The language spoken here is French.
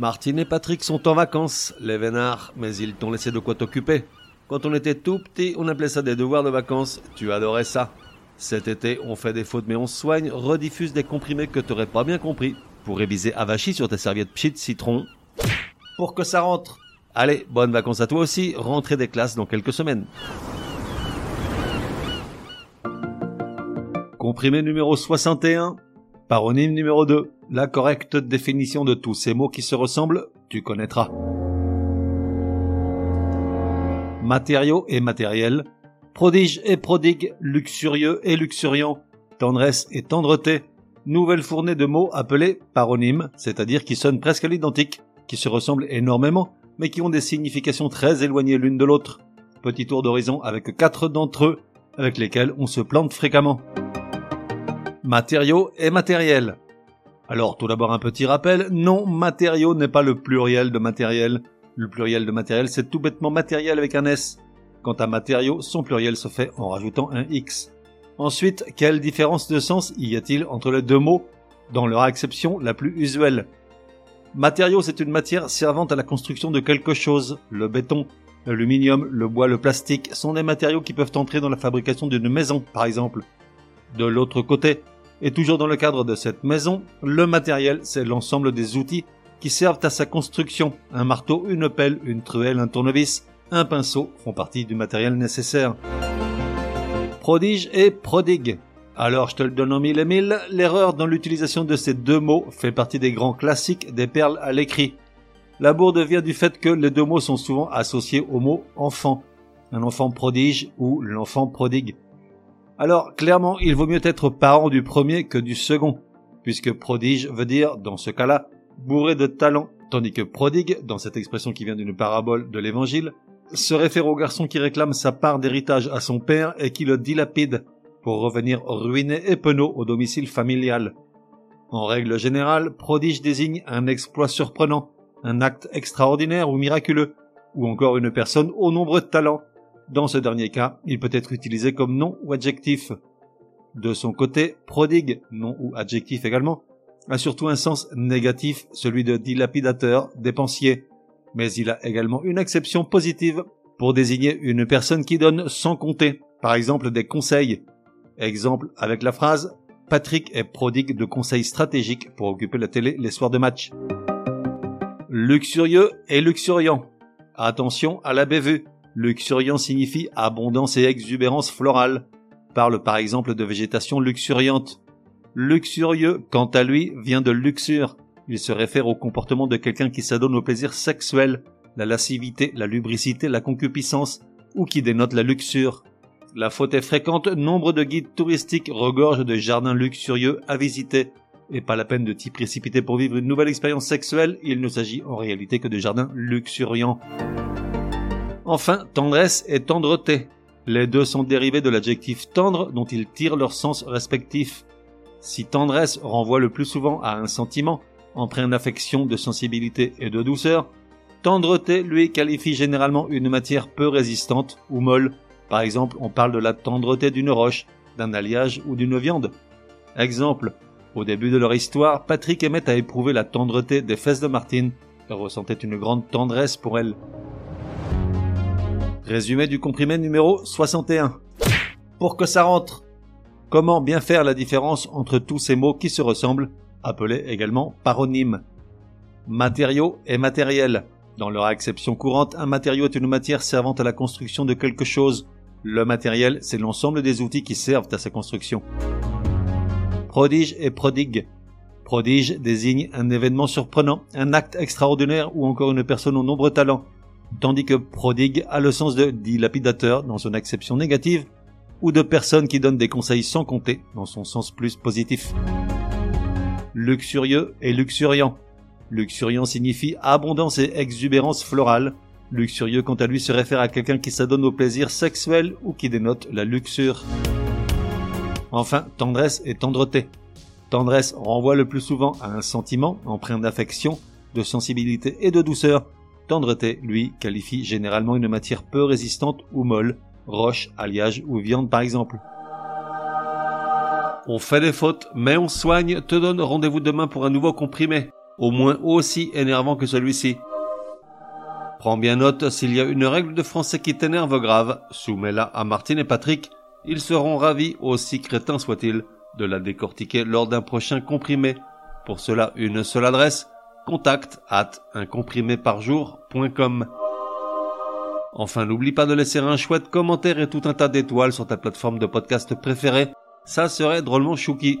Martine et Patrick sont en vacances, les vénards, mais ils t'ont laissé de quoi t'occuper. Quand on était tout petit, on appelait ça des devoirs de vacances. Tu adorais ça. Cet été, on fait des fautes mais on soigne, rediffuse des comprimés que t'aurais pas bien compris. Pour réviser avachi sur ta serviette pchit citron. Pour que ça rentre. Allez, bonnes vacances à toi aussi, rentrée des classes dans quelques semaines. Comprimé numéro 61. Paronyme numéro 2. La correcte définition de tous ces mots qui se ressemblent, tu connaîtras. Matériaux et matériel. Prodige et prodigue, luxurieux et luxuriant. Tendresse et tendreté. Nouvelle fournée de mots appelés paronymes, c'est-à-dire qui sonnent presque à l'identique, qui se ressemblent énormément, mais qui ont des significations très éloignées l'une de l'autre. Petit tour d'horizon avec quatre d'entre eux, avec lesquels on se plante fréquemment. Matériaux et matériel. Alors tout d'abord un petit rappel, non, matériaux n'est pas le pluriel de matériel. Le pluriel de matériel c'est tout bêtement matériel avec un S. Quant à matériaux, son pluriel se fait en rajoutant un X. Ensuite, quelle différence de sens y a-t-il entre les deux mots dans leur acception la plus usuelle? Matériaux c'est une matière servant à la construction de quelque chose. Le béton, l'aluminium, le bois, le plastique sont des matériaux qui peuvent entrer dans la fabrication d'une maison, par exemple. De l'autre côté, et toujours dans le cadre de cette maison, le matériel, c'est l'ensemble des outils qui servent à sa construction. Un marteau, une pelle, une truelle, un tournevis, un pinceau font partie du matériel nécessaire. Prodige et prodigue. Alors je te le donne en mille et mille, l'erreur dans l'utilisation de ces deux mots fait partie des grands classiques des perles à l'écrit. La bourde vient du fait que les deux mots sont souvent associés au mot enfant. Un enfant prodige ou l'enfant prodigue. Alors clairement, il vaut mieux être parent du premier que du second, puisque prodige veut dire, dans ce cas-là, bourré de talent, tandis que prodigue, dans cette expression qui vient d'une parabole de l'évangile, se réfère au garçon qui réclame sa part d'héritage à son père et qui le dilapide pour revenir ruiné et penaud au domicile familial. En règle générale, prodige désigne un exploit surprenant, un acte extraordinaire ou miraculeux, ou encore une personne aux nombreux talents, dans ce dernier cas, il peut être utilisé comme nom ou adjectif. De son côté, prodigue, nom ou adjectif également, a surtout un sens négatif, celui de dilapidateur, dépensier. Mais il a également une exception positive pour désigner une personne qui donne sans compter, par exemple des conseils. Exemple avec la phrase Patrick est prodigue de conseils stratégiques pour occuper la télé les soirs de match. Luxurieux et luxuriant. Attention à la bévue. Luxuriant signifie abondance et exubérance florale. Parle par exemple de végétation luxuriante. Luxurieux, quant à lui, vient de luxure. Il se réfère au comportement de quelqu'un qui s'adonne au plaisir sexuel, la lascivité, la lubricité, la concupiscence, ou qui dénote la luxure. La faute est fréquente, nombre de guides touristiques regorgent de jardins luxurieux à visiter. Et pas la peine de t'y précipiter pour vivre une nouvelle expérience sexuelle, il ne s'agit en réalité que de jardins luxuriants. Enfin, tendresse et tendreté. Les deux sont dérivés de l'adjectif tendre dont ils tirent leur sens respectif. Si tendresse renvoie le plus souvent à un sentiment, empreint d'affection, de sensibilité et de douceur, tendreté lui qualifie généralement une matière peu résistante ou molle. Par exemple, on parle de la tendreté d'une roche, d'un alliage ou d'une viande. Exemple, au début de leur histoire, Patrick aimait à éprouver la tendreté des fesses de Martine et ressentait une grande tendresse pour elle. Résumé du comprimé numéro 61. Pour que ça rentre. Comment bien faire la différence entre tous ces mots qui se ressemblent, appelés également paronymes? Matériaux et matériel. Dans leur acception courante, un matériau est une matière servant à la construction de quelque chose. Le matériel, c'est l'ensemble des outils qui servent à sa construction. Prodige et prodigue. Prodige désigne un événement surprenant, un acte extraordinaire ou encore une personne aux nombreux talents tandis que prodigue a le sens de dilapidateur dans son acception négative, ou de personne qui donne des conseils sans compter dans son sens plus positif. Luxurieux et luxuriant. Luxuriant signifie abondance et exubérance florale. Luxurieux quant à lui se réfère à quelqu'un qui s'adonne au plaisir sexuel ou qui dénote la luxure. Enfin, tendresse et tendreté. Tendresse renvoie le plus souvent à un sentiment empreint d'affection, de sensibilité et de douceur, Tendreté, lui, qualifie généralement une matière peu résistante ou molle, roche, alliage ou viande par exemple. On fait des fautes, mais on soigne, te donne rendez-vous demain pour un nouveau comprimé. au moins aussi énervant que celui-ci. Prends bien note, s'il y a une règle de français qui t'énerve grave, soumets-la à Martine et Patrick, ils seront ravis, aussi crétins soient-ils, de la décortiquer lors d'un prochain comprimé. Pour cela, une seule adresse, contact at uncompriméparjour.com. Enfin, n'oublie pas de laisser un chouette commentaire et tout un tas d'étoiles sur ta plateforme de podcast préférée. Ça serait drôlement chouki.